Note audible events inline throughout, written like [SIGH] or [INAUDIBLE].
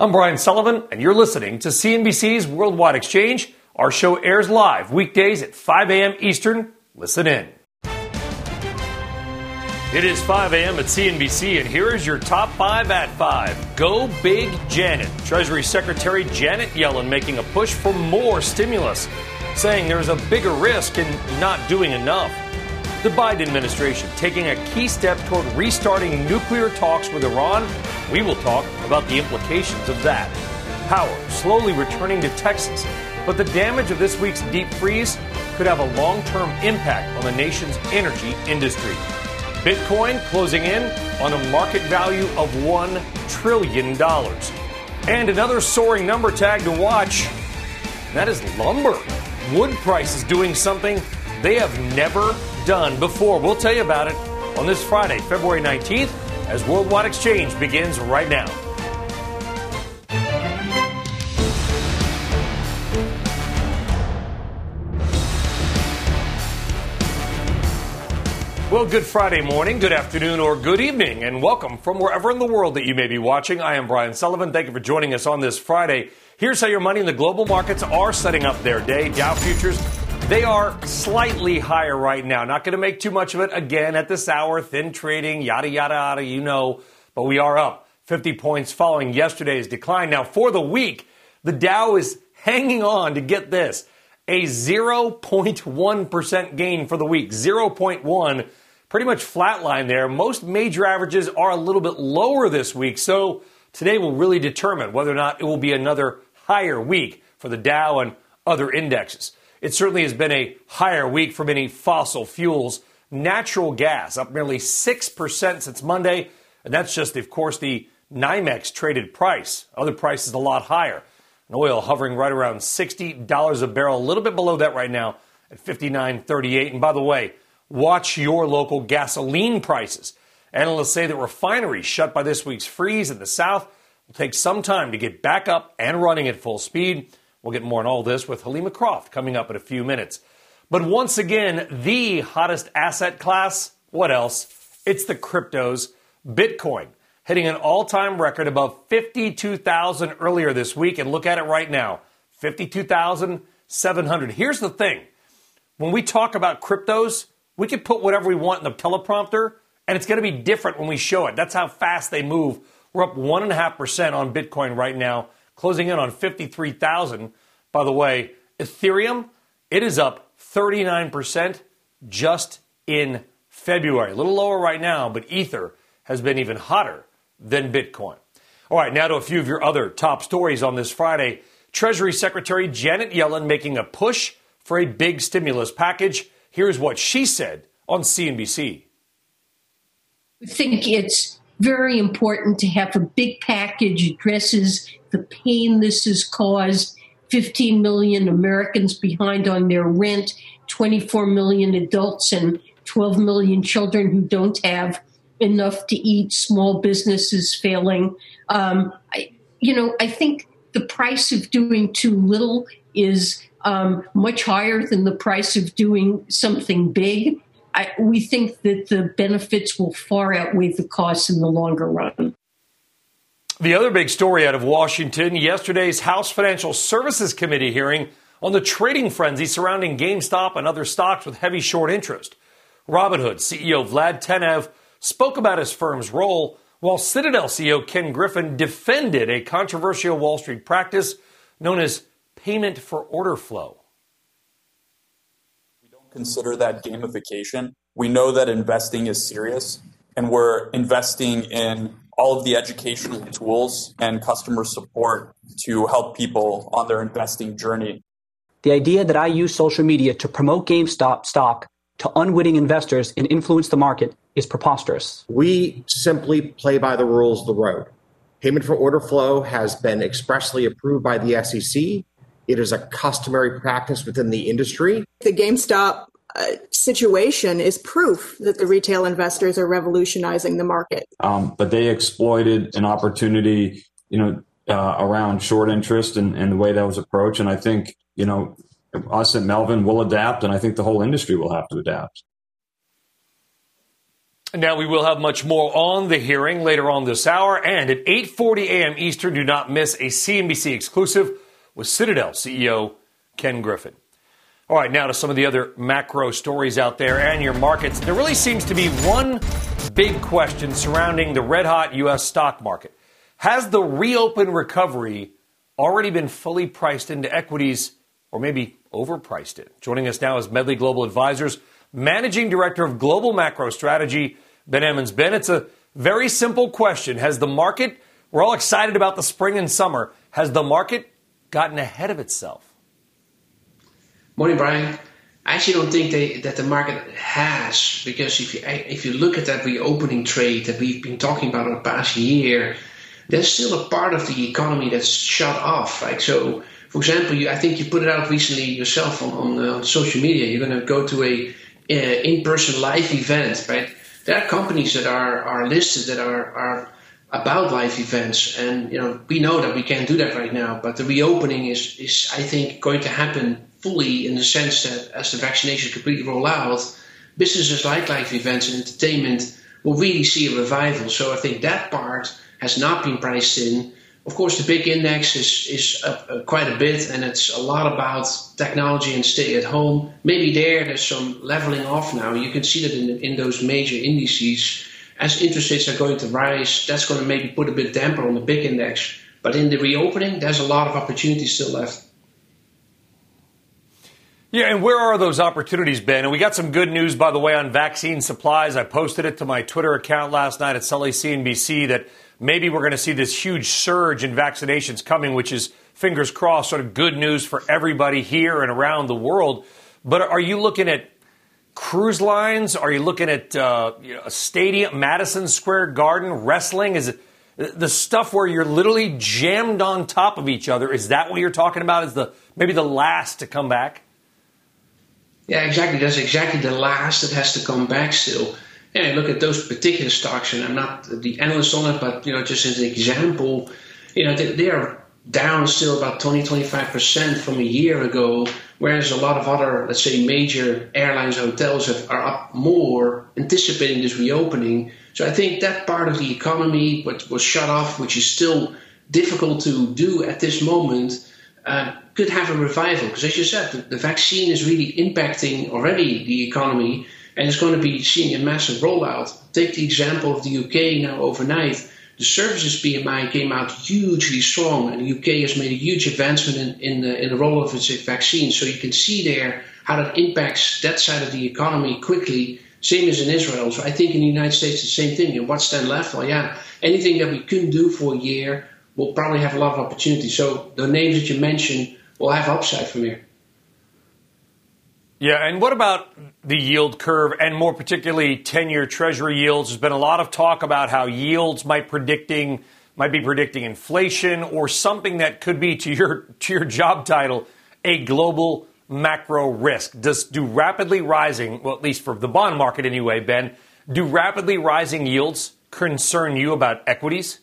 I'm Brian Sullivan, and you're listening to CNBC's Worldwide Exchange. Our show airs live weekdays at 5 a.m. Eastern. Listen in. It is 5 a.m. at CNBC, and here is your top five at five. Go Big Janet. Treasury Secretary Janet Yellen making a push for more stimulus, saying there's a bigger risk in not doing enough. The Biden administration taking a key step toward restarting nuclear talks with Iran. We will talk about the implications of that. Power slowly returning to Texas, but the damage of this week's deep freeze could have a long term impact on the nation's energy industry. Bitcoin closing in on a market value of $1 trillion. And another soaring number tag to watch that is lumber. Wood prices doing something they have never done before. We'll tell you about it on this Friday, February 19th, as Worldwide Exchange begins right now. Well, good Friday morning, good afternoon, or good evening, and welcome from wherever in the world that you may be watching. I am Brian Sullivan. Thank you for joining us on this Friday. Here's how your money in the global markets are setting up their day. Dow futures they are slightly higher right now. Not going to make too much of it again at this hour. Thin trading, yada, yada, yada, you know. But we are up 50 points following yesterday's decline. Now, for the week, the Dow is hanging on to get this a 0.1% gain for the week. 0.1, pretty much flatline there. Most major averages are a little bit lower this week. So today will really determine whether or not it will be another higher week for the Dow and other indexes. It certainly has been a higher week for many fossil fuels. Natural gas up nearly 6% since Monday, and that's just, of course, the NYMEX traded price. Other prices a lot higher. And oil hovering right around $60 a barrel, a little bit below that right now at 59.38. And by the way, watch your local gasoline prices. Analysts say that refineries shut by this week's freeze in the south will take some time to get back up and running at full speed. We'll get more on all this with Helima Croft coming up in a few minutes. But once again, the hottest asset class, what else? It's the cryptos, Bitcoin, hitting an all time record above 52,000 earlier this week. And look at it right now 52,700. Here's the thing when we talk about cryptos, we can put whatever we want in the teleprompter, and it's going to be different when we show it. That's how fast they move. We're up 1.5% on Bitcoin right now closing in on 53,000. By the way, Ethereum, it is up 39% just in February. A little lower right now, but Ether has been even hotter than Bitcoin. All right, now to a few of your other top stories on this Friday. Treasury Secretary Janet Yellen making a push for a big stimulus package. Here's what she said on CNBC. I think it's very important to have a big package addresses the pain this has caused 15 million Americans behind on their rent, 24 million adults, and 12 million children who don't have enough to eat, small businesses failing. Um, I, you know, I think the price of doing too little is um, much higher than the price of doing something big. I, we think that the benefits will far outweigh the costs in the longer run. The other big story out of Washington yesterday's House Financial Services Committee hearing on the trading frenzy surrounding GameStop and other stocks with heavy short interest. Robinhood CEO Vlad Tenev spoke about his firm's role, while Citadel CEO Ken Griffin defended a controversial Wall Street practice known as payment for order flow. We don't consider that gamification. We know that investing is serious, and we're investing in all of the educational tools and customer support to help people on their investing journey. The idea that I use social media to promote GameStop stock to unwitting investors and influence the market is preposterous. We simply play by the rules of the road. Payment for order flow has been expressly approved by the SEC. It is a customary practice within the industry. The GameStop situation is proof that the retail investors are revolutionizing the market. Um, but they exploited an opportunity, you know, uh, around short interest and, and the way that was approached. And I think, you know, us at Melvin will adapt, and I think the whole industry will have to adapt. Now we will have much more on the hearing later on this hour, and at 8:40 a.m. Eastern, do not miss a CNBC exclusive with Citadel CEO Ken Griffin. All right, now to some of the other macro stories out there and your markets. There really seems to be one big question surrounding the red hot U.S. stock market. Has the reopen recovery already been fully priced into equities or maybe overpriced it? Joining us now is Medley Global Advisors Managing Director of Global Macro Strategy, Ben Emons. Ben, it's a very simple question. Has the market, we're all excited about the spring and summer, has the market gotten ahead of itself? Morning, Brian. I actually don't think they, that the market has, because if you if you look at that reopening trade that we've been talking about in the past year, there's still a part of the economy that's shut off, right? So, for example, you, I think you put it out recently yourself on, on, uh, on social media. You're going to go to a uh, in-person live event, right? There are companies that are, are listed that are, are about live events, and you know we know that we can't do that right now. But the reopening is is I think going to happen fully in the sense that as the vaccination completely roll out, businesses like live events and entertainment will really see a revival. So I think that part has not been priced in. Of course, the big index is, is up uh, quite a bit, and it's a lot about technology and stay at home. Maybe there, there's some leveling off now. You can see that in, in those major indices. As interest rates are going to rise, that's going to maybe put a bit damper on the big index. But in the reopening, there's a lot of opportunity still left. Yeah, and where are those opportunities, Ben? And we got some good news, by the way, on vaccine supplies. I posted it to my Twitter account last night at Sully CNBC that maybe we're going to see this huge surge in vaccinations coming, which is, fingers crossed, sort of good news for everybody here and around the world. But are you looking at cruise lines? Are you looking at uh, a stadium, Madison Square Garden, wrestling? Is it the stuff where you're literally jammed on top of each other? Is that what you're talking about? Is the maybe the last to come back? Yeah, exactly. That's exactly the last that has to come back still. And look at those particular stocks, and I'm not the analyst on it, but you know, just as an example, you know, they, they are down still about 20, 25% from a year ago, whereas a lot of other, let's say, major airlines, hotels have, are up more, anticipating this reopening. So I think that part of the economy, what was shut off, which is still difficult to do at this moment, uh, could have a revival. Because as you said, the, the, vaccine is really impacting already the economy and it's going to be seeing a massive rollout. Take the example of the UK now overnight. The services PMI came out hugely strong, and the UK has made a huge advancement in, in, the, in the role of its vaccine. So you can see there how that impacts that side of the economy quickly, same as in Israel. So I think in the United States, the same thing. And what's then left? Well, yeah, anything that we couldn't do for a year, will probably have a lot of opportunities. So the names that you mentioned will have upside from here. Yeah, and what about the yield curve and more particularly 10-year treasury yields? There's been a lot of talk about how yields might predicting might be predicting inflation or something that could be to your [LAUGHS] to your job title a global macro risk. Does do rapidly rising, well at least for the bond market anyway, Ben, do rapidly rising yields concern you about equities?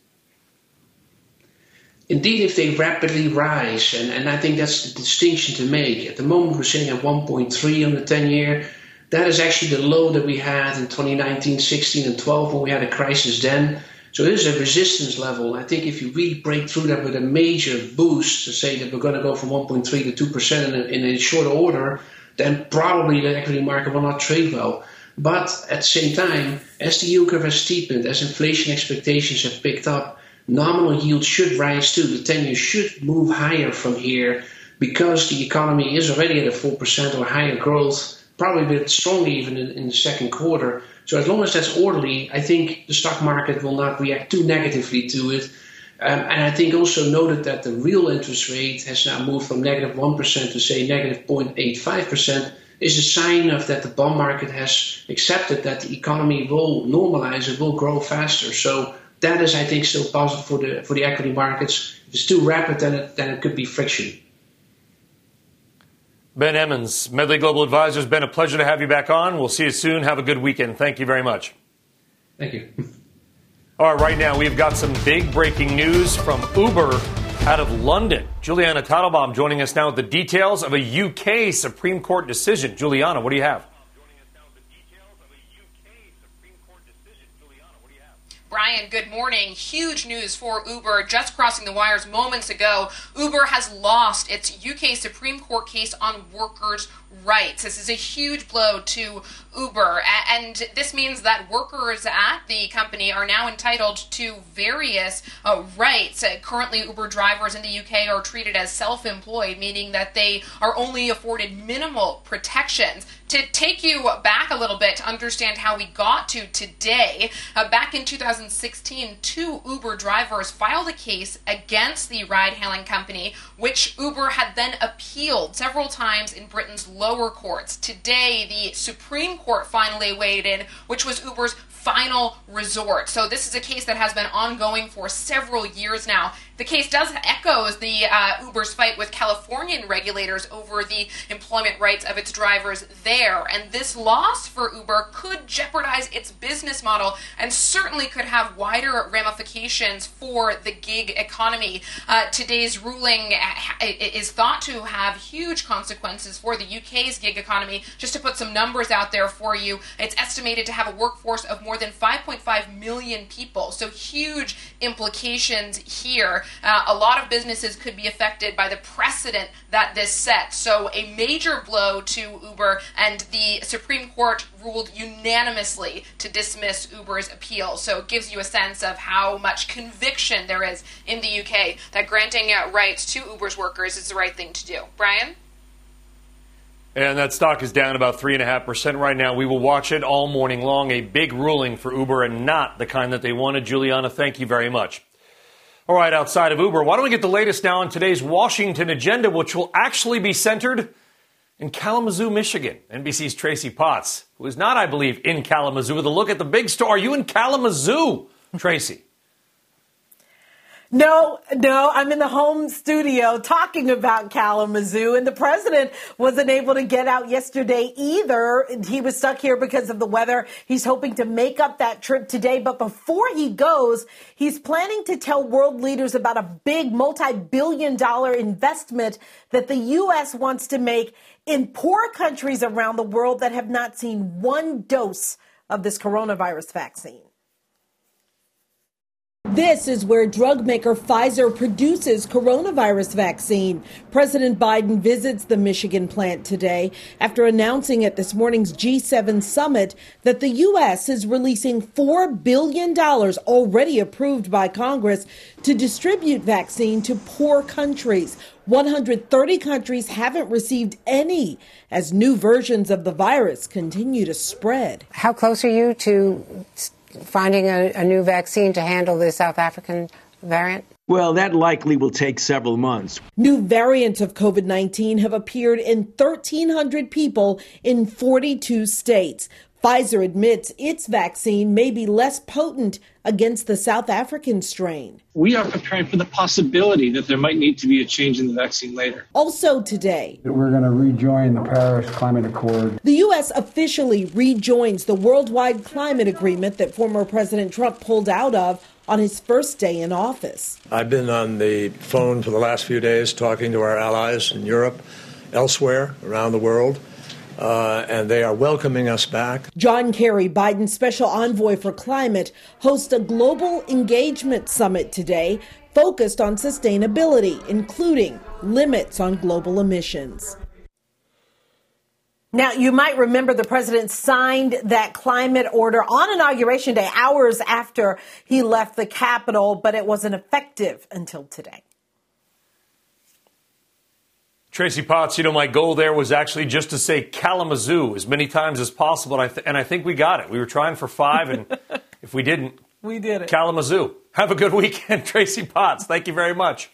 Indeed, if they rapidly rise, and, and I think that's the distinction to make. At the moment, we're sitting at 1.3 on the 10 year. That is actually the low that we had in 2019, 16, and 12 when we had a crisis then. So there's a resistance level. I think if you really break through that with a major boost to say that we're going to go from 1.3 to 2% in a, in a short order, then probably the equity market will not trade well. But at the same time, as the yield curve has steepened, as inflation expectations have picked up, nominal yield should rise too. The 10 year should move higher from here because the economy is already at a 4% or higher growth, probably a bit stronger even in, in, the second quarter. So as long as that's orderly, I think the stock market will not react too negatively to it. Um, and I think also noted that the real interest rate has now moved from negative 1 to say negative 0.85% is a sign of that the bond market has accepted that the economy will normalize, it will grow faster. So that is, I think, still positive for the for the equity markets. If it's too rapid, then it, then it could be friction. Ben Emons, Medley Global Advisors. been a pleasure to have you back on. We'll see you soon. Have a good weekend. Thank you very much. Thank you. [LAUGHS] All right, right now we've got some big breaking news from Uber out of London. Julianna Tatelbaum joining us now with the details of a UK Supreme Court decision. Julianna, what do you have? Brian, good morning. Huge news for Uber. Just crossing the wires moments ago, Uber has lost its UK Supreme Court case on workers' rights. This is a huge blow to Uber, and this means that workers at the company are now entitled to various uh, rights. Uh, currently, Uber drivers in the UK are treated as self employed, meaning that they are only afforded minimal protections. To take you back a little bit to understand how we got to today, uh, back in 2016, two Uber drivers filed a case against the ride hailing company, which Uber had then appealed several times in Britain's lower courts. Today, the Supreme Court finally weighed in, which was Uber's final resort. So this is a case that has been ongoing for several years now. The case does echoes the uh, Uber's fight with Californian regulators over the employment rights of its drivers there. And this loss for Uber could jeopardize its business model and certainly could have wider ramifications for the gig economy. Uh, today's ruling uh, is thought to have huge consequences for the UK's gig economy. Just to put some numbers out there for you, it's estimated to have a workforce of more than 5.5 million people. So huge implications here. Uh, a lot of businesses could be affected by the precedent that this sets. So, a major blow to Uber, and the Supreme Court ruled unanimously to dismiss Uber's appeal. So, it gives you a sense of how much conviction there is in the UK that granting uh, rights to Uber's workers is the right thing to do. Brian? And that stock is down about 3.5% right now. We will watch it all morning long. A big ruling for Uber and not the kind that they wanted. Julianna, thank you very much. All right, outside of Uber, why don't we get the latest now on today's Washington agenda, which will actually be centered in Kalamazoo, Michigan. NBC's Tracie Potts, who is not, I believe, in Kalamazoo, with a look at the big story. Are you in Kalamazoo, [LAUGHS] Tracie? No, no, I'm in the home studio talking about Kalamazoo, and the president wasn't able to get out yesterday either. He was stuck here because of the weather. He's hoping to make up that trip today, but before he goes, he's planning to tell world leaders about a big multi billion dollar investment that the U.S. wants to make in poor countries around the world that have not seen one dose of this coronavirus vaccine. This is where drug maker Pfizer produces coronavirus vaccine. President Biden visits the Michigan plant today after announcing at this morning's G7 summit that the U.S. is releasing $4 billion already approved by Congress to distribute vaccine to poor countries. 130 countries haven't received any as new versions of the virus continue to spread. How close are you to finding a, a new vaccine to handle the South African variant? Well, that likely will take several months. New variants of COVID 19 have appeared in 1,300 people in 42 states. Pfizer admits its vaccine may be less potent against the South African strain. We are preparing for the possibility that there might need to be a change in the vaccine later. Also today, we're going to rejoin the Paris Climate Accord. The U.S. officially rejoins the worldwide climate agreement that former President Trump pulled out of on his first day in office. I've been on the phone for the last few days talking to our allies in Europe, elsewhere around the world uh, and they are welcoming us back. John Kerry, Biden's special envoy for climate, hosts a global engagement summit today focused on sustainability, including limits on global emissions. Now, you might remember the president signed that climate order on Inauguration Day, hours after he left the Capitol, but it wasn't effective until today. Tracie Potts, you know, my goal there was actually just to say Kalamazoo as many times as possible, and I, th- and I think we got it. We were trying for five, and [LAUGHS] if we didn't, we did it. Kalamazoo. Have a good weekend, [LAUGHS] Tracie Potts. Thank you very much.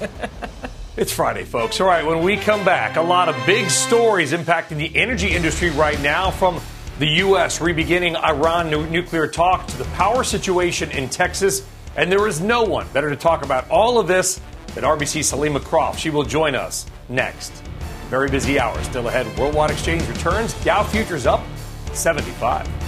[LAUGHS] it's Friday, folks. All right, when we come back, a lot of big stories impacting the energy industry right now from the U.S. re-beginning Iran nuclear talks, to the power situation in Texas, and there is no one better to talk about all of this than RBC's Helima Croft. She will join us next. Very busy hour still ahead. Worldwide exchange returns. Dow futures up 75.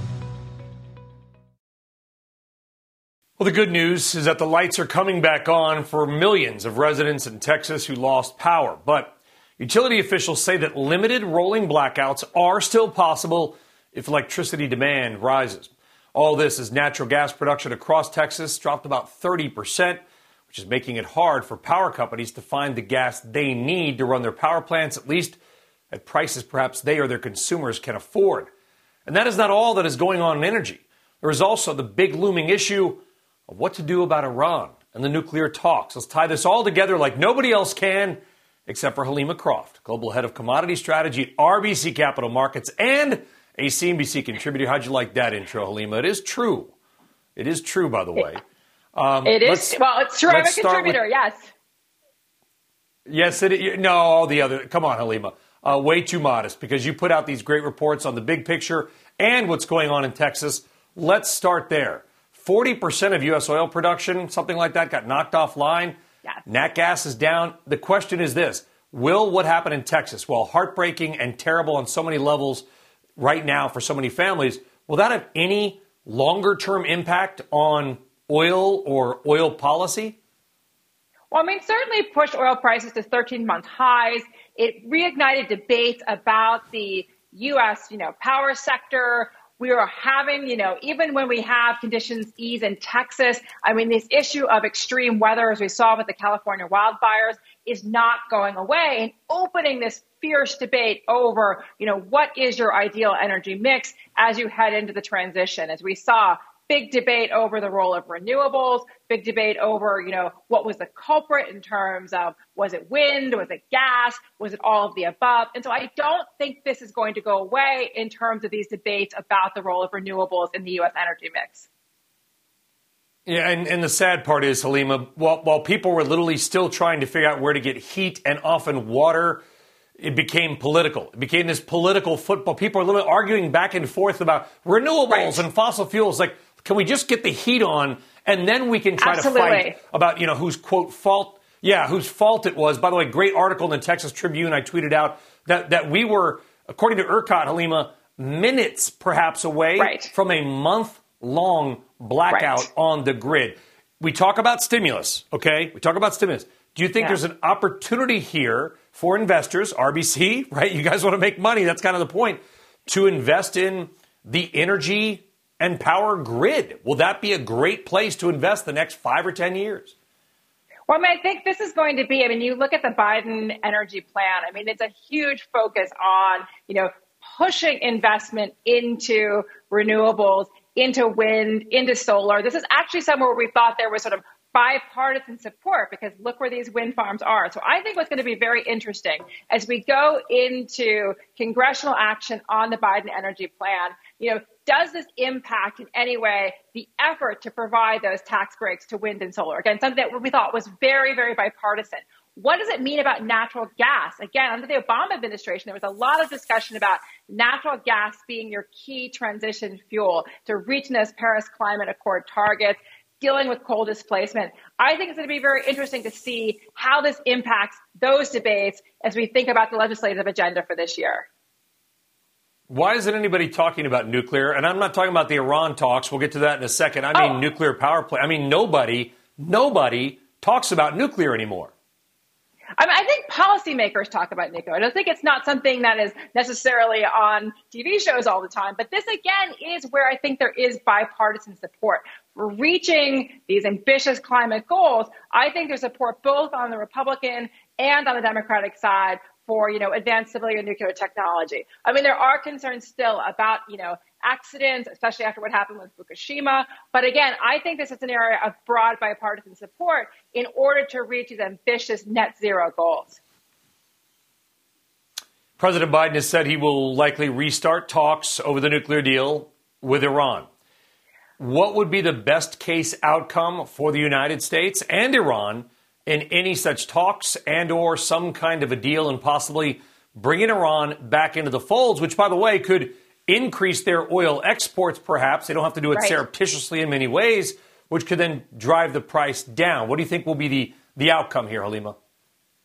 Well, the good news is that the lights are coming back on for millions of residents in Texas who lost power. But utility officials say that limited rolling blackouts are still possible if electricity demand rises. All this as natural gas production across Texas dropped about 30%, which is making it hard for power companies to find the gas they need to run their power plants, at least at prices perhaps they or their consumers can afford. And that is not all that is going on in energy. There is also the big looming issue of what to do about Iran and the nuclear talks. Let's tie this all together like nobody else can, except for Helima Croft, Global Head of Commodity Strategy at RBC Capital Markets and a CNBC contributor. How'd you like that intro, Helima? It is true. It is true, by the way. Um, it is. Well, it's true. I'm a contributor, with, yes. Yes, it is. No, all the other. Come on, Helima. Uh, way too modest because you put out these great reports on the big picture and what's going on in Texas. Let's start there. 40% of U.S. oil production, something like that, got knocked offline. Yes. Nat gas is down. The question is this Will what happened in Texas, while heartbreaking and terrible on so many levels right now for so many families, will that have any longer term impact on oil or oil policy? Well, I mean, certainly pushed oil prices to 13 month highs. It reignited debates about the U.S. you know power sector, we are having, you know, even when we have conditions ease in Texas, I mean, this issue of extreme weather, as we saw with the California wildfires, is not going away and opening this fierce debate over, you know, what is your ideal energy mix as you head into the transition. As we saw big debate over the role of renewables, big debate over, you know, what was the culprit in terms of was it wind, was it gas, was it all of the above? And so I don't think this is going to go away in terms of these debates about the role of renewables in the U.S. energy mix. Yeah, and, and the sad part is, Helima, while, while people were literally still trying to figure out where to get heat and often water, it became political. It became this political football. People are literally arguing back and forth about renewables right. and fossil fuels. Like, can we just get the heat on and then we can try Absolutely. to fight about, you know, whose quote fault, yeah, whose fault it was. By the way, great article in the Texas Tribune. I tweeted out that, that we were, according to ERCOT, Helima, minutes perhaps away right. from a month long blackout right. on the grid. We talk about stimulus, okay? We talk about stimulus. Do you think yeah. there's an opportunity here for investors, RBC, [LAUGHS] right? You guys want to make money. That's kind of the point. To invest in the energy and power grid. Will that be a great place to invest the next five or 10 years? Well, I mean, I think this is going to be, I mean, you look at the Biden energy plan, I mean, it's a huge focus on, you know, pushing investment into renewables, into wind, into solar. This is actually somewhere where we thought there was sort of bipartisan support because look where these wind farms are. So I think what's going to be very interesting as we go into congressional action on the Biden energy plan, you know, does this impact in any way the effort to provide those tax breaks to wind and solar? Again, something that we thought was very, very bipartisan. what does it mean about natural gas? Again, under the Obama administration, there was a lot of discussion about natural gas being your key transition fuel to reaching those Paris Climate Accord targets, dealing with coal displacement. I think it's going to be very interesting to see how this impacts those debates as we think about the legislative agenda for this year. Why isn't anybody talking about nuclear? And I'm not talking about the Iran talks. We'll get to that in a second. I mean, oh. nuclear power plant. I mean, nobody, nobody talks about nuclear anymore. I, mean, I think policymakers talk about nuclear. I don't think it's not something that is necessarily on TV shows all the time. But this, again, is where I think there is bipartisan support. For reaching these ambitious climate goals, I think there's support both on the Republican and on the Democratic side for, you know, advanced civilian nuclear technology. I mean, there are concerns still about, you know, accidents, especially after what happened with Fukushima. But again, I think this is an area of broad bipartisan support in order to reach these ambitious net zero goals. President Biden has said he will likely restart talks over the nuclear deal with Iran. What would be the best case outcome for the United States and Iran in any such talks and or some kind of a deal and possibly bringing Iran back into the folds, which by the way could increase their oil exports, perhaps. They don't have to do it right. surreptitiously in many ways, which could then drive the price down. What do you think will be the, the outcome here, Helima?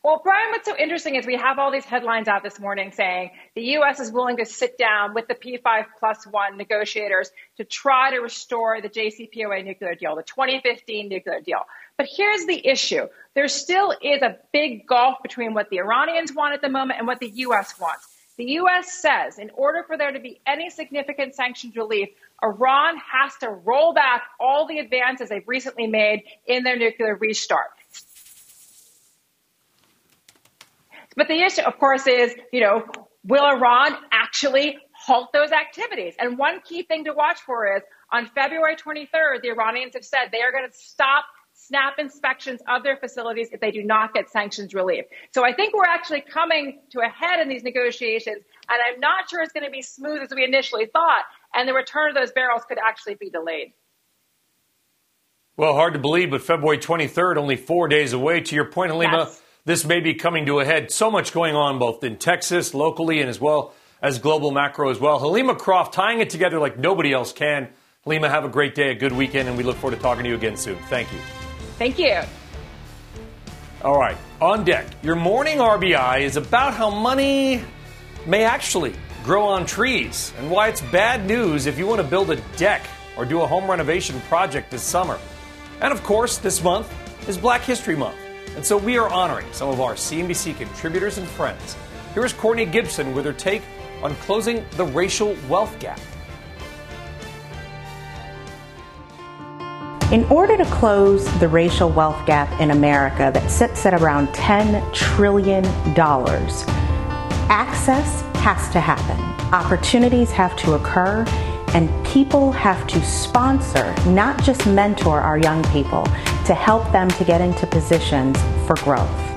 Well, Brian, what's so interesting is we have all these headlines out this morning saying the U.S. is willing to sit down with the P5 plus one negotiators to try to restore the JCPOA nuclear deal, the 2015 nuclear deal. But here's the issue. There still is a big gulf between what the Iranians want at the moment and what the U.S. wants. The U.S. says in order for there to be any significant sanctions relief, Iran has to roll back all the advances they've recently made in their nuclear restart. But the issue, of course, is, you know, will Iran actually halt those activities? And one key thing to watch for is on February 23rd, the Iranians have said they are going to stop snap inspections of their facilities if they do not get sanctions relief. So I think we're actually coming to a head in these negotiations, and I'm not sure it's going to be smooth as we initially thought, and the return of those barrels could actually be delayed. Well, hard to believe, but February 23rd, only four days away. To your point, Helima, yes. this may be coming to a head. So much going on both in Texas, locally, and as well as global macro as well. Helima Croft tying it together like nobody else can. Helima, have a great day, a good weekend, and we look forward to talking to you again soon. Thank you. Thank you. All right, on deck. Your morning RBI is about how money may actually grow on trees and why it's bad news if you want to build a deck or do a home renovation project this summer. And of course, this month is Black History Month. And so we are honoring some of our CNBC contributors and friends. Here is Courtney Gibson with her take on closing the racial wealth gap. In order to close the racial wealth gap in America that sits at around $10 trillion, access has to happen, opportunities have to occur, and people have to sponsor, not just mentor our young people, to help them to get into positions for growth.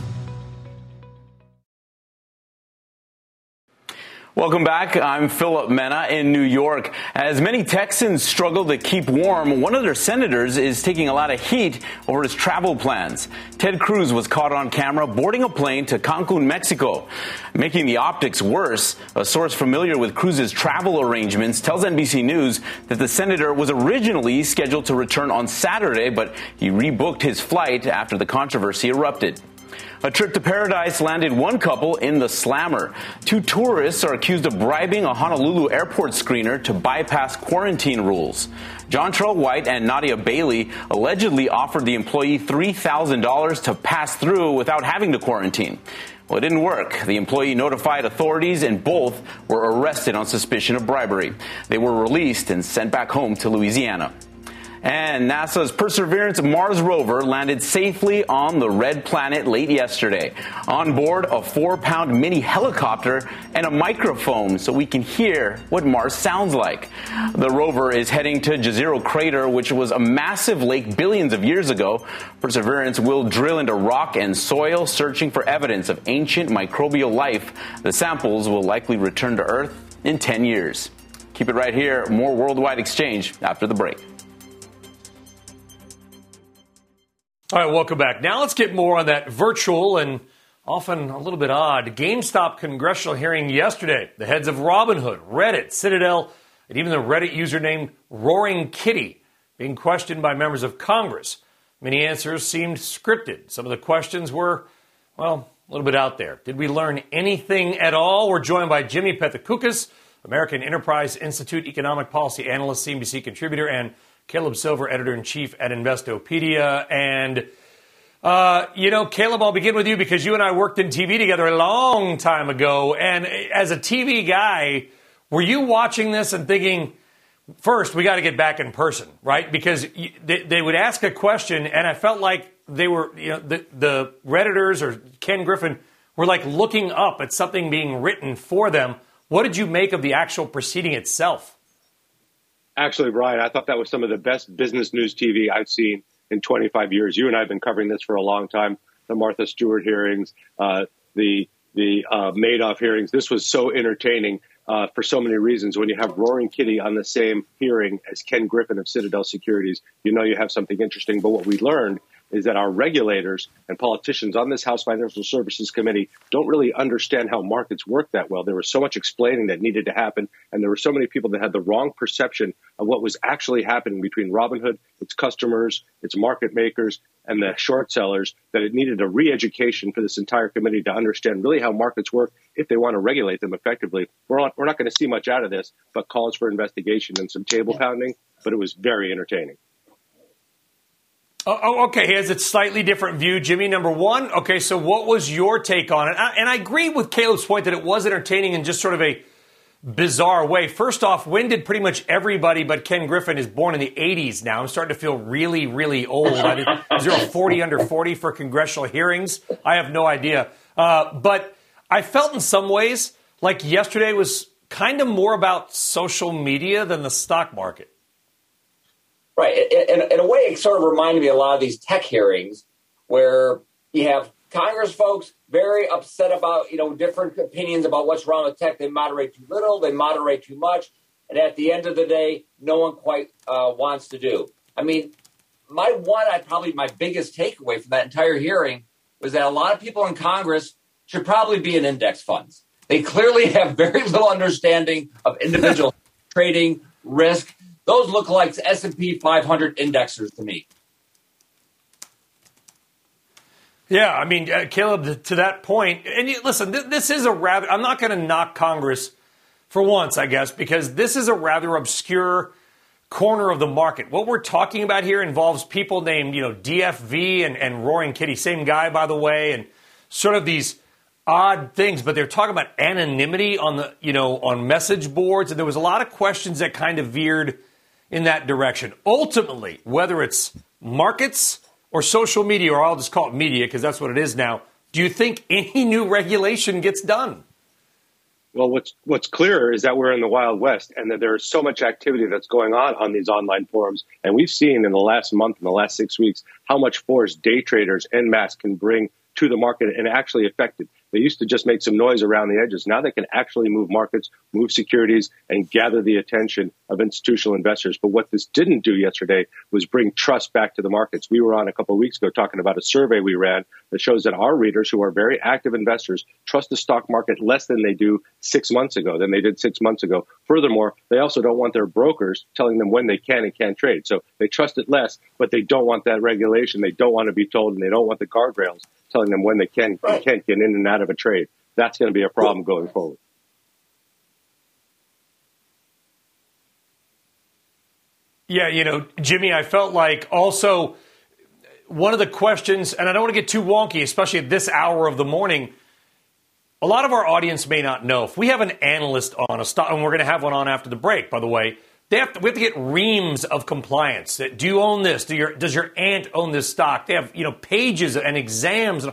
Welcome back. I'm Phillip Mena in New York. As many Texans struggle to keep warm, one of their senators is taking a lot of heat over his travel plans. Ted Cruz was caught on camera boarding a plane to Cancun, Mexico. Making the optics worse, a source familiar with Cruz's travel arrangements tells NBC News that the senator was originally scheduled to return on Saturday, but he rebooked his flight after the controversy erupted. A trip to paradise landed one couple in the slammer. Two tourists are accused of bribing a Honolulu airport screener to bypass quarantine rules. John Trail White and Nadia Bailey allegedly offered the employee $3,000 to pass through without having to quarantine. Well, it didn't work. The employee notified authorities, and both were arrested on suspicion of bribery. They were released and sent back home to Louisiana. And NASA's Perseverance Mars rover landed safely on the red planet late yesterday. On board a four pound mini helicopter and a microphone so we can hear what Mars sounds like. The rover is heading to Jezero Crater, which was a massive lake billions of years ago. Perseverance will drill into rock and soil, searching for evidence of ancient microbial life. The samples will likely return to Earth in 10 years. Keep it right here. More Worldwide Exchange after the break. All right, welcome back. Now let's get more on that virtual and often a little bit odd GameStop congressional hearing yesterday. The heads of Robinhood, Reddit, Citadel, and even the Reddit user named Roaring Kitty being questioned by members of Congress. Many answers seemed scripted. Some of the questions were, well, a little bit out there. Did we learn anything at all? We're joined by Jimmy Pethokoukis, American Enterprise Institute economic policy analyst, CNBC contributor, and Caleb Silver, editor in chief at Investopedia. And, uh, you know, Caleb, I'll begin with you because you and I worked in TV together a long time ago. And as a TV guy, were you watching this and thinking, first, we got to get back in person, right? Because they, they, would ask a question, and I felt like they were, you know, the, the Redditors or Ken Griffin were like looking up at something being written for them. What did you make of the actual proceeding itself? Actually, Brian, I thought that was some of the best business news TV I've seen in 25 years. You and I have been covering this for a long time. The Martha Stewart hearings, uh, the the uh, Madoff hearings. This was so entertaining uh, for so many reasons. When you have Roaring Kitty on the same hearing as Ken Griffin of Citadel Securities, you know you have something interesting. But what we learned is that our regulators and politicians on this House Financial Services Committee don't really understand how markets work that well. There was so much explaining that needed to happen, and there were so many people that had the wrong perception of what was actually happening between Robinhood, its customers, its market makers, and the short sellers that it needed a re-education for this entire committee to understand really how markets work if they want to regulate them effectively. We're not, we're not going to see much out of this, but calls for investigation and some table pounding, but it was very entertaining. Oh, oh, okay. He has a slightly different view. Jimmy, number one. Okay, so what was your take on it? And I agree with Caleb's point that it was entertaining in just sort of a bizarre way. First off, when did pretty much everybody but Ken Griffin is born in the 80s now? I'm starting to feel really, really old. is there a 40 under 40 for congressional hearings? I have no idea. Uh, but I felt in some ways like yesterday was kind of more about social media than the stock market. Right. In, in, a way, it sort of reminded me of a lot of these tech hearings where you have Congress folks very upset about, you know, different opinions about what's wrong with tech. They moderate too little, they moderate too much. And at the end of the day, no one quite uh, wants to do. I mean, my one, I probably my biggest takeaway from that entire hearing was that a lot of people in Congress should probably be in index funds. They clearly [LAUGHS] have very little understanding of individual [LAUGHS] trading, risk, those look like S&P 500 indexers to me. Yeah, I mean, uh, Caleb, to that point, and you, listen, th- this is a rather, I'm not going to knock Congress for once, I guess, because this is a rather obscure corner of the market. What we're talking about here involves people named, you know, DFV and, and Roaring Kitty, same guy, by the way, and sort of these odd things, but they're talking about anonymity on the, you know, on message boards, and there was a lot of questions that kind of veered – in that direction. Ultimately, whether it's markets or social media, or I'll just call it media because that's what it is now, do you think [LAUGHS] any new regulation gets done? Well, what's what's clear is that we're in the Wild West, and that there is so much activity that's going on on these online forums. And we've seen in the last month, in the last six weeks, how much force day traders en masse can bring to the market and actually affect it. They used to just make some noise around the edges. Now they can actually move markets, move securities, and gather the attention of institutional investors. But what this didn't do yesterday was bring trust back to the markets. We were on a couple of weeks ago talking about a survey we ran that shows that our readers, who are very active investors, trust the stock market less than they do six months ago, than they did six months ago. Furthermore, they also don't want their brokers telling them when they can and can't trade. So they trust it less, but they don't want that regulation. They don't want to be told, and they don't want the guardrails telling them when they can and can't get in and out of a trade. That's going to be a problem going forward. Yeah, you know, Jimmy, I felt like also one of the questions, and I don't want to get too wonky, especially at this hour of the morning. a lot of our audience may not know. If we have an analyst on a stock, and we're going to have one on after the break, by the way, they have to, we have to get reams of compliance. That do you own this? Do your, does your aunt own this stock? They have you know pages and exams,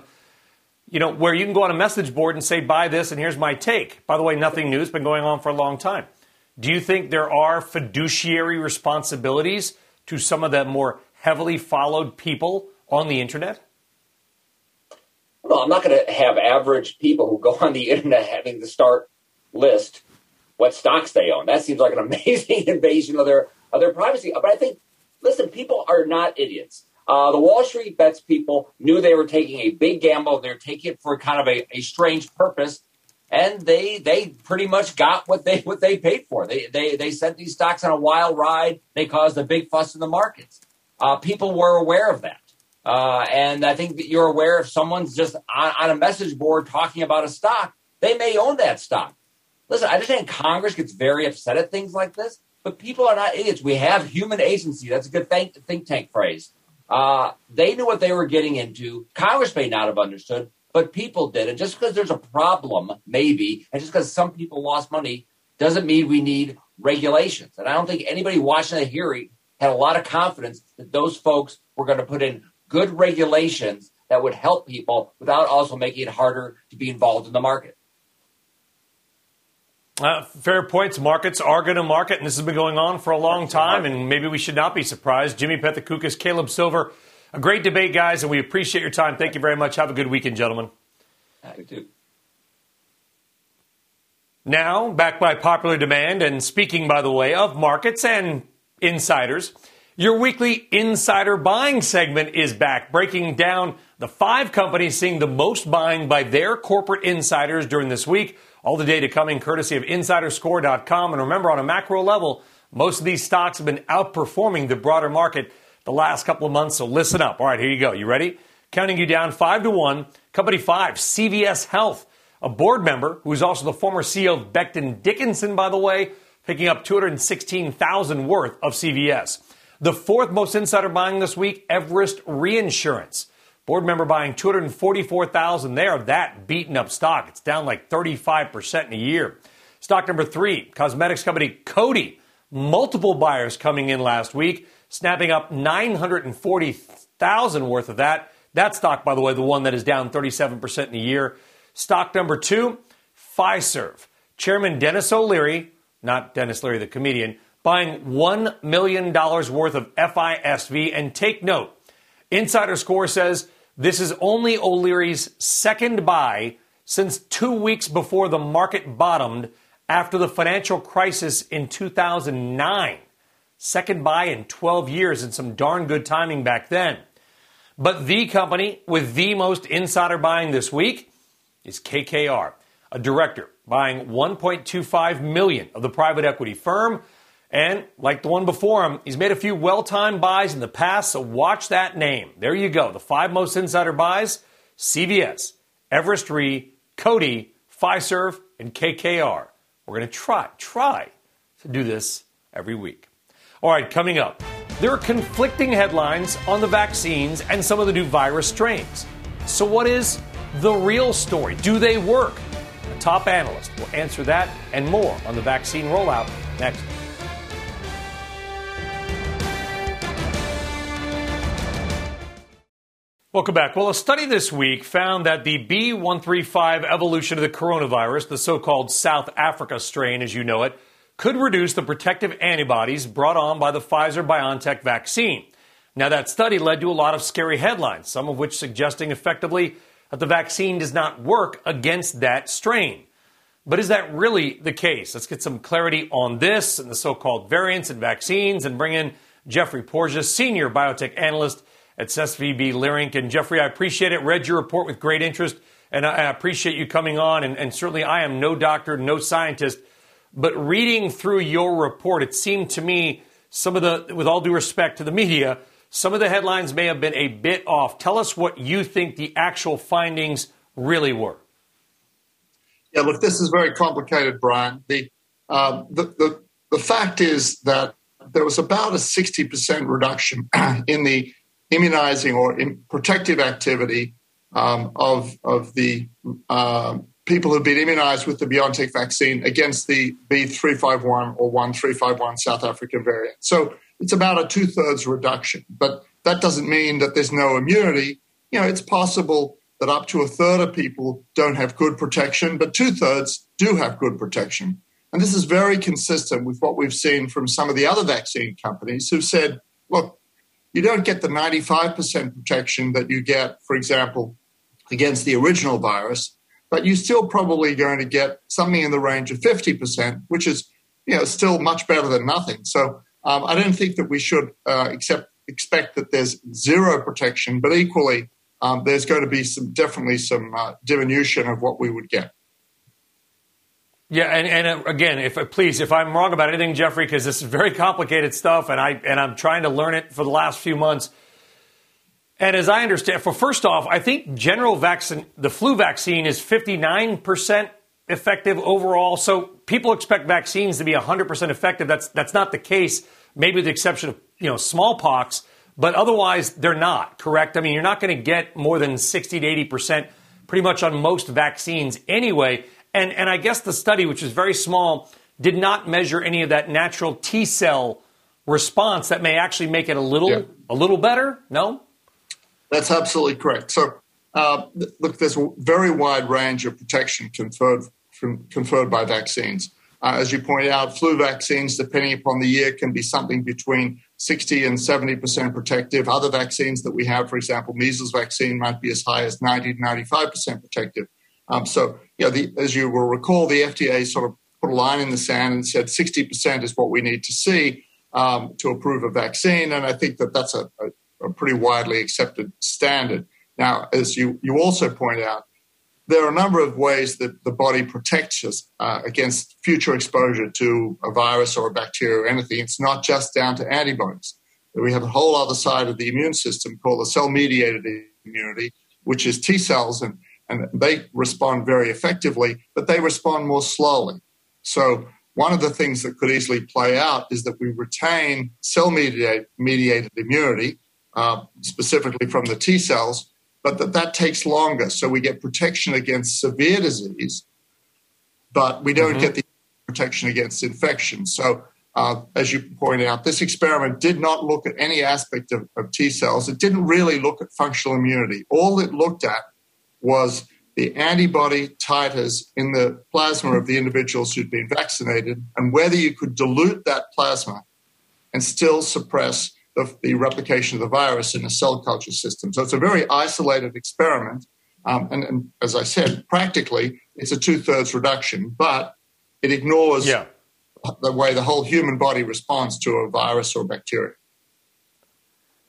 you know, where you can go on a message board and say buy this, and here's my take. By the way, nothing new. It's been going on for a long time. Do you think there are fiduciary responsibilities to some of the more heavily followed people on the internet? Well, I'm not going to have average people who go [LAUGHS] on the internet having to start list what stocks they own. That seems like an [LAUGHS] amazing invasion of their of their privacy. But I think, listen, people are not idiots. Uh, the Wall Street bets people knew they were taking a big gamble. They're taking it for kind of a, a strange purpose, and they they pretty much got what they what they paid for. They they they sent these stocks on a wild ride. They caused a big fuss in the markets. Uh, people were aware of that. Uh, and I think that you're aware if someone's just on, on, a message board talking about a stock, they may own that stock. Listen, I understand Congress gets very upset at things like this, but people are not idiots. We have human agency. That's a good think, think tank phrase. Uh, they knew what they were getting into. Congress may not have understood, but people did. And just because there's a problem, maybe, and just because some people lost money, doesn't mean we need regulations. And I don't think anybody watching the hearing had a lot of confidence that those folks were going to put in good regulations that would help people without also making it harder to be involved in the market. Uh, fair points. Markets are going to market, and this has been going on for a long time, and maybe we should not be surprised. Jimmy Pethokoukis, Caleb Silver, a great debate, guys, and we appreciate your time. Thank you very much. Have a good weekend, gentlemen. You. Now, back by popular demand, and speaking, by the way, of markets and insiders, your weekly insider buying segment is back, breaking down the five companies seeing the most buying by their corporate insiders during this week. All the data coming courtesy of insiderscore.com. And remember, on a macro level, most of these stocks have been outperforming the broader market the last couple of months. So listen up. All right, here you go. You ready? Counting you down five to one. Company five, CVS Health, a board member who is also the former CEO of Becton Dickinson, by the way, picking up 216,000 worth of CVS. The fourth most insider buying this week, Everest Reinsurance. Board member buying 244,000 there of that beaten up stock. It's down like 35% in a year. Stock number three, cosmetics company Coty. Multiple buyers coming in last week, snapping up 940,000 worth of that. That stock, by the way, the one that is down 37% in a year. Stock number two, Fiserv. Chairman Dennis O'Leary, not Dennis Leary, the comedian, buying $1 million worth of FISV. And take note, Insider Score says this is only O'Leary's second buy since two weeks before the market bottomed after the financial crisis in 2009. Second buy in 12 years and some darn good timing back then. But the company with the most insider buying this week is KKR, a director buying 1.25 million of the private equity firm and like the one before him, he's made a few well timed buys in the past, so watch that name. There you go. The five most insider buys CVS, Everest Re, Coty, Fiserv, and KKR. We're going to try, try to do this every week. All right, coming up, there are conflicting headlines on the vaccines and some of the new virus strains. So, what is the real story? Do they work? A top analyst will answer that and more on the vaccine rollout next. Welcome back. Well, a study this week found that the B135 evolution of the coronavirus, the so called South Africa strain as you know it, could reduce the protective antibodies brought on by the Pfizer BioNTech vaccine. Now, that study led to a lot of scary headlines, some of which suggesting effectively that the vaccine does not work against that strain. But is that really the case? Let's get some clarity on this and the so called variants and vaccines and bring in Jeffrey Porges, senior biotech analyst at SVB Leerink. And Jeffrey, I appreciate it. Read your report with great interest, and I appreciate you coming on. And, and certainly, I am no doctor, no scientist, but reading through your report, it seemed to me some of the, with all due respect to the media, some of the headlines may have been a bit off. Tell us what you think the actual findings really were. Yeah, look, this is very complicated, Brian. The, um, the, the, the fact is that there was about a 60% reduction [CLEARS THROAT] in the immunizing or protective activity um, of, of the uh, people who've been immunized with the BioNTech vaccine against the B351 or 1351 South African variant. So it's about a two thirds reduction. But that doesn't mean that there's no immunity. You know, it's possible that up to a third of people don't have good protection, but two thirds do have good protection. And this is very consistent with what we've seen from some of the other vaccine companies who've said, look, you don't get the 95% protection that you get, for example, against the original virus, but you're still probably going to get something in the range of 50%, which is you know, still much better than nothing. So um, I don't think that we should uh, accept, expect that there's zero protection, but equally, um, there's going to be some definitely some uh, diminution of what we would get. Yeah, and, and uh, again, if uh, please, if I'm wrong about anything, Jeffrey, because this is very complicated stuff, and I and I'm trying to learn it for the last few months. And as I understand, for first off, I think general vaccine, the flu vaccine is 59 percent effective overall. So people expect vaccines to be 100 percent effective. That's that's not the case. Maybe with the exception of you know smallpox, but otherwise they're not. Correct? I mean, you're not going to get more than 60 to 80 percent, pretty much on most vaccines anyway. And, and I guess the study, which is very small, did not measure any of that natural T cell response that may actually make it a little yeah. a little better. No, that's absolutely correct. So, uh, look, there's a very wide range of protection conferred from, conferred by vaccines. Uh, as you point out, flu vaccines, depending upon the year, can be something between 60 and 70 percent protective. Other vaccines that we have, for example, measles vaccine, might be as high as 90 to 95 percent protective. Um, so, you know, the, as you will recall, the FDA sort of put a line in the sand and said 60% is what we need to see um, to approve a vaccine. And I think that that's a, a, a, pretty widely accepted standard. Now, as you, you also point out, there are a number of ways that the body protects us uh, against future exposure to a virus or a bacteria or anything. It's not just down to antibodies. We have a whole other side of the immune system called the cell mediated immunity, which is T cells. And and they respond very effectively, but they respond more slowly. So one of the things that could easily play out is that we retain cell mediated, immunity, uh, specifically from the T cells, but that that takes longer. So we get protection against severe disease, but we don't mm-hmm. get the protection against infection. So uh, as you point out, this experiment did not look at any aspect of, of T cells. It didn't really look at functional immunity. All it looked at was the antibody titers in the plasma of the individuals who'd been vaccinated and whether you could dilute that plasma and still suppress the, the replication of the virus in a cell culture system. So it's a very isolated experiment. Um, and, and, as I said, practically it's a two thirds reduction, but it ignores yeah. the way the whole human body responds to a virus or bacteria.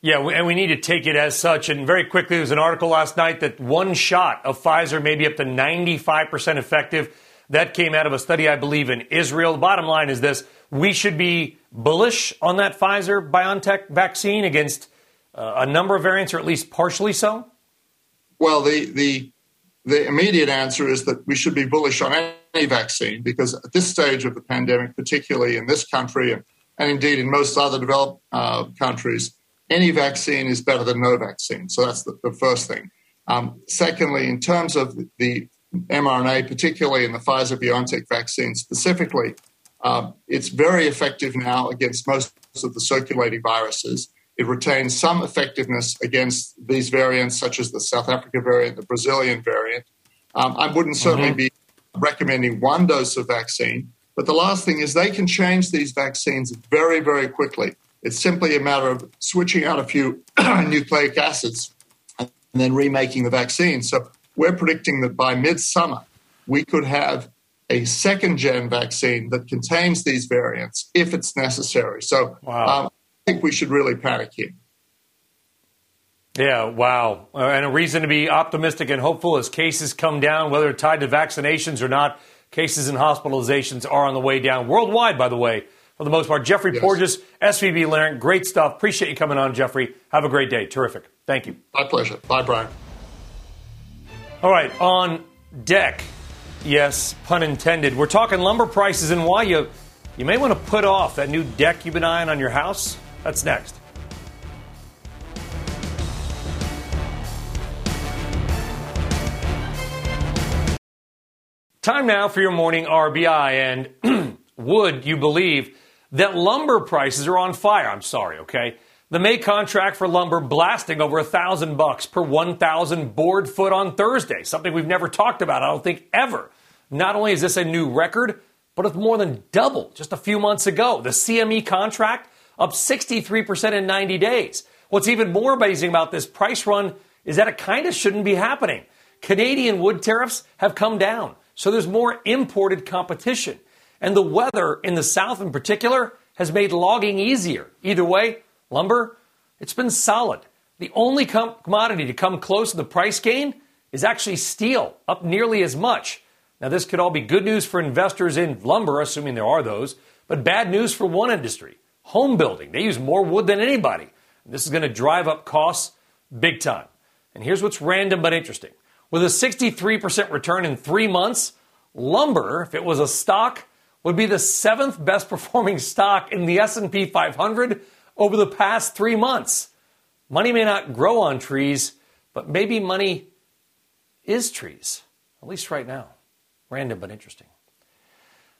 Yeah, and we need to take it as such. And very quickly, there was an article last night that one shot of Pfizer may be up to 95% effective. That came out of a study, I believe, in Israel. The bottom line is this we should be bullish on that Pfizer BioNTech vaccine against uh, a number of variants, or at least partially so? Well, the, the, the immediate answer is that we should be bullish on any vaccine because at this stage of the pandemic, particularly in this country and, and indeed in most other developed uh, countries, any vaccine is better than no vaccine. So that's the, the first thing. Um, secondly, in terms of the mRNA, particularly in the Pfizer BioNTech vaccine specifically, um, it's very effective now against most of the circulating viruses. It retains some effectiveness against these variants, such as the South Africa variant, the Brazilian variant. Um, I wouldn't certainly mm-hmm. be recommending one dose of vaccine. But the last thing is they can change these vaccines very, very quickly. It's simply a matter of switching out a few [CLEARS THROAT] nucleic acids and then remaking the vaccine. So we're predicting that by midsummer, we could have a second gen vaccine that contains these variants if it's necessary. So wow. um, I think we should really panic here. Yeah, wow. Uh, and a reason to be optimistic and hopeful as cases come down, whether tied to vaccinations or not. Cases and hospitalizations are on the way down worldwide, by the way for the most part. Jeffrey yes. Porges, SVB Leerink, great stuff. Appreciate you coming on, Jeffrey. Have a great day. Terrific. Thank you. My pleasure. Bye, Brian. All right, on deck. Yes, pun intended. We're talking lumber prices and why you you may want to put off that new deck you've been eyeing on your house. That's next. Time now for your morning RBI. And [CLEARS THROAT] would you believe that lumber prices are on fire? I'm sorry, okay? The May contract for lumber blasting over a thousand bucks per 1,000 board foot on Thursday, something we've never talked about, I don't think ever. Not only is this a new record, but it's more than double just a few months ago. The CME contract up 63% in 90 days. What's even more amazing about this price run is that it kind of shouldn't be happening. Canadian wood tariffs have come down, so there's more imported competition. And the weather in the South in particular has made logging easier. Either way, lumber, it's been solid. The only com- commodity to come close to the price gain is actually steel, up nearly as much. Now, this could all be good news for investors in lumber, assuming there are those, but bad news for one industry home building. They use more wood than anybody. This is going to drive up costs big time. And here's what's random but interesting. With a 63% return in three months, lumber, if it was a stock, would be the seventh best performing stock in the S&P 500 over the past three months. Money may not grow on trees, but maybe money is trees, at least right now. Random but interesting.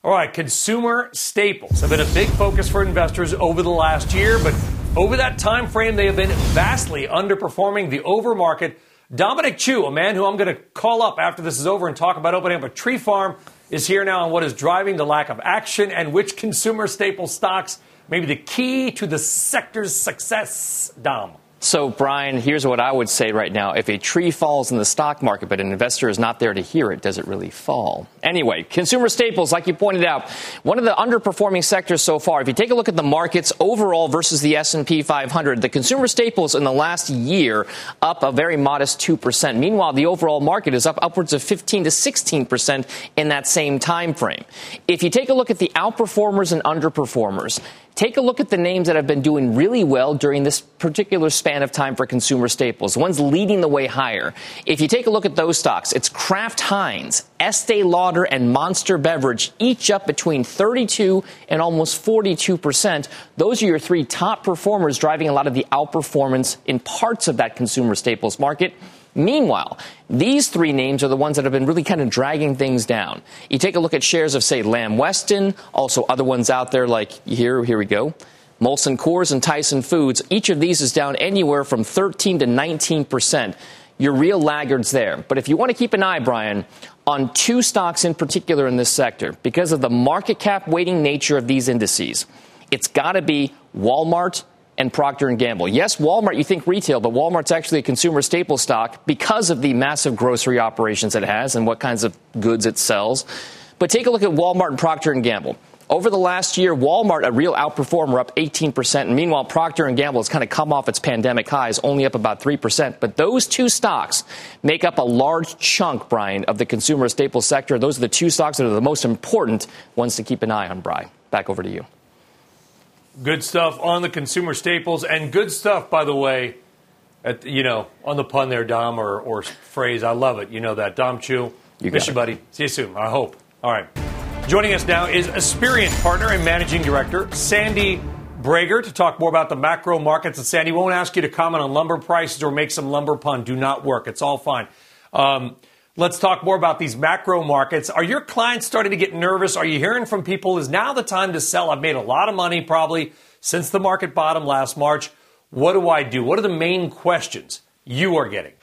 All right, consumer staples have been a big focus for investors over the last year, but over that time frame, they have been vastly underperforming the over market. Dominic Chu, a man who I'm going to call up after this is over and talk about opening up a tree farm, is here now on what is driving the lack of action and which consumer staple stocks may be the key to the sector's success. Dom. So, Brian, here's what I would say right now. If a tree falls in the stock market, but an investor is not there to hear it, does it really fall? Anyway, consumer staples, like you pointed out, one of the underperforming sectors so far. If you take a look at the markets overall versus the S&P 500, the consumer staples in the last year up a very modest 2%. Meanwhile, the overall market is up upwards of 15 to 16% in that same time frame. If you take a look at the outperformers and underperformers, take a look at the names that have been doing really well during this particular span of time for consumer staples. The ones leading the way higher. If you take a look at those stocks, it's Kraft Heinz, Estee Lauder, and Monster Beverage, each up between 32 and almost 42 percent. Those are your three top performers driving a lot of the outperformance in parts of that consumer staples market. Meanwhile, these three names are the ones that have been really kind of dragging things down. You take a look at shares of, say, Lamb Weston, also other ones out there like here, here we go. Molson Coors and Tyson Foods. Each of these is down anywhere from 13 to 19 percent. Your real laggards there. But if you want to keep an eye, Brian, on two stocks in particular in this sector, because of the market cap weighting nature of these indices, it's got to be Walmart and Procter Gamble. Yes, Walmart, you think retail, but Walmart's actually a consumer staple stock because of the massive grocery operations it has and what kinds of goods it sells. But take a look at Walmart and Procter and Gamble. Over the last year, Walmart, a real outperformer, up 18%. And meanwhile, Procter and Gamble has kind of come off its pandemic highs, only up about 3%. But those two stocks make up a large chunk, Brian, of the consumer staple sector. Those are the two stocks that are the most important ones to keep an eye on, Brian. Back over to you. Good stuff on the consumer staples, and good stuff, by the way, at, you know, on the pun there, Dom, or, or phrase. I love it. You know that. Dom Chu. You Miss you, buddy. See you soon, I hope. All right. Joining us now is Aspiriant partner and managing director, Sandy Brager, to talk more about the macro markets. And Sandy won't ask you to comment on lumber prices or make some lumber pun. Do not work. It's all fine. Um, Let's talk more about these macro markets. Are your clients starting to get nervous? Are you hearing from people? Is now the time to sell? I've made a lot of money probably since the market bottom last March. What do I do? What are the main questions you are getting?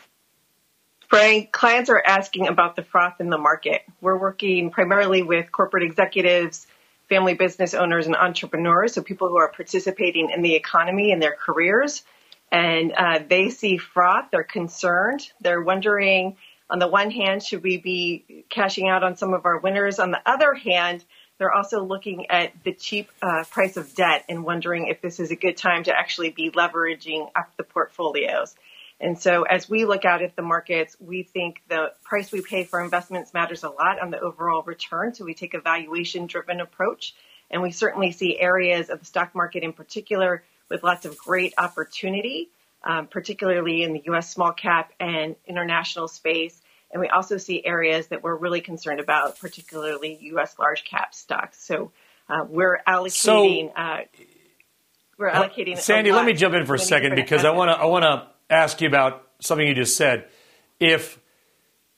Frank, clients are asking about the froth in the market. We're working primarily with corporate executives, family business owners, and entrepreneurs, so people who are participating in the economy and their careers. And uh, they see froth, they're concerned, they're wondering on the one hand, should we be cashing out on some of our winners? On the other hand, they're also looking at the cheap uh, price of debt and wondering if this is a good time to actually be leveraging up the portfolios. And so as we look out at the markets, we think the price we pay for investments matters a lot on the overall return. So we take a valuation driven approach. And we certainly see areas of the stock market in particular with lots of great opportunity um, particularly in the U.S. small cap and international space. And we also see areas that we're really concerned about, particularly U.S. large cap stocks. So uh, we're allocating. So, uh, we're allocating. Sandy, let me jump in for a second because I want to. I want to ask you about something you just said. If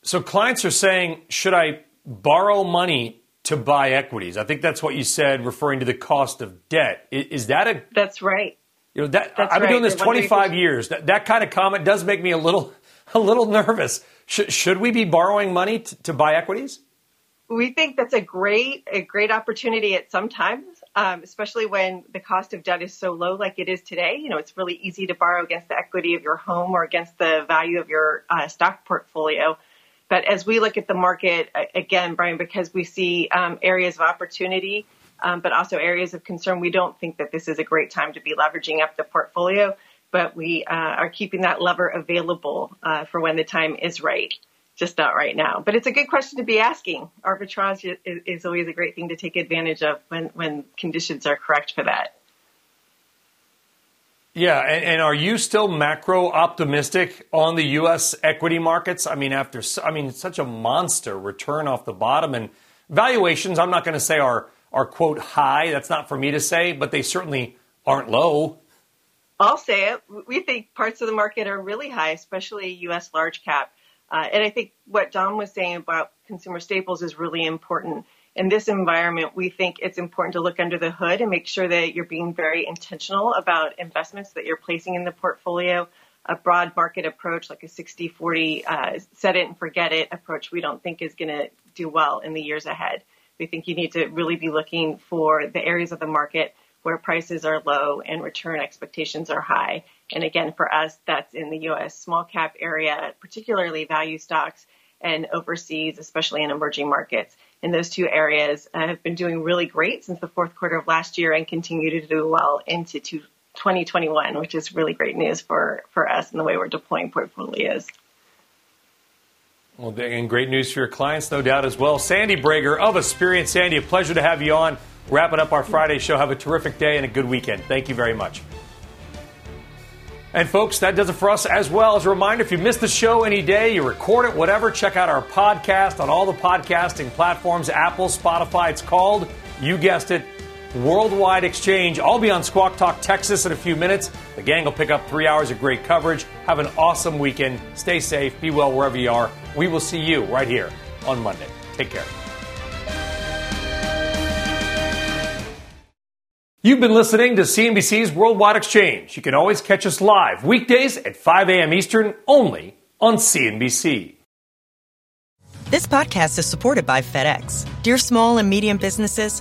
so, clients are saying, should I borrow money to buy equities. I think that's what you said, referring to the cost of debt. Is, is that a? That's right. You know that I've been right. doing this 25 years. That, that kind of comment does make me a little [LAUGHS] a little nervous. Should, should we be borrowing money t- to buy equities? We think that's a great a great opportunity at some times, um, especially when the cost of debt is so low like it is today. You know, it's really easy to borrow against the equity of your home or against the value of your uh, stock portfolio. But as we look at the market again, Brian, because we see um, areas of opportunity, um, but also areas of concern, we don't think that this is a great time to be leveraging up the portfolio. But we uh, are keeping that lever available uh, for when the time is right just not right now. But it's a good question to be asking. Arbitrage is, is always a great thing to take advantage of when, when conditions are correct for that. Yeah, and, and are you still macro optimistic on the U.S. equity markets? I mean, after I mean, such a monster return off the bottom and valuations. I'm not going to say are are quote high. That's not for me to say, but they certainly aren't low. I'll say it. We think parts of the market are really high, especially U.S. large cap. Uh, and I think what Dom was saying about consumer staples is really important. In this environment, we think it's important to look under the hood and make sure that you're being very intentional about investments that you're placing in the portfolio. A broad market approach, like a 60 40 uh, set it and forget it approach, we don't think is going to do well in the years ahead. We think you need to really be looking for the areas of the market where prices are low and return expectations are high. And again, for us, that's in the U.S. small cap area, particularly value stocks and overseas, especially in emerging markets. And those two areas uh, have been doing really great since the fourth quarter of last year and continue to do well into 2021, which is really great news for, for us and the way we're deploying portfolios. Well, and great news for your clients, no doubt, as well. Sandy Brager of Aspiriant Sandy, a pleasure to have you on. Wrapping up our Friday show. Have a terrific day and a good weekend. Thank you very much. And folks, that does it for us as well. As a reminder, if you missed the show any day, you record it, whatever, check out our podcast on all the podcasting platforms Apple, Spotify. It's called, you guessed it, Worldwide Exchange. I'll be on Squawk Talk Texas in a few minutes. The gang will pick up three hours of great coverage. Have an awesome weekend. Stay safe. Be well wherever you are. We will see you right here on Monday. Take care. You've been listening to CNBC's Worldwide Exchange. You can always catch us live weekdays at 5 a.m. Eastern only on CNBC. This podcast is supported by FedEx. Dear small and medium businesses,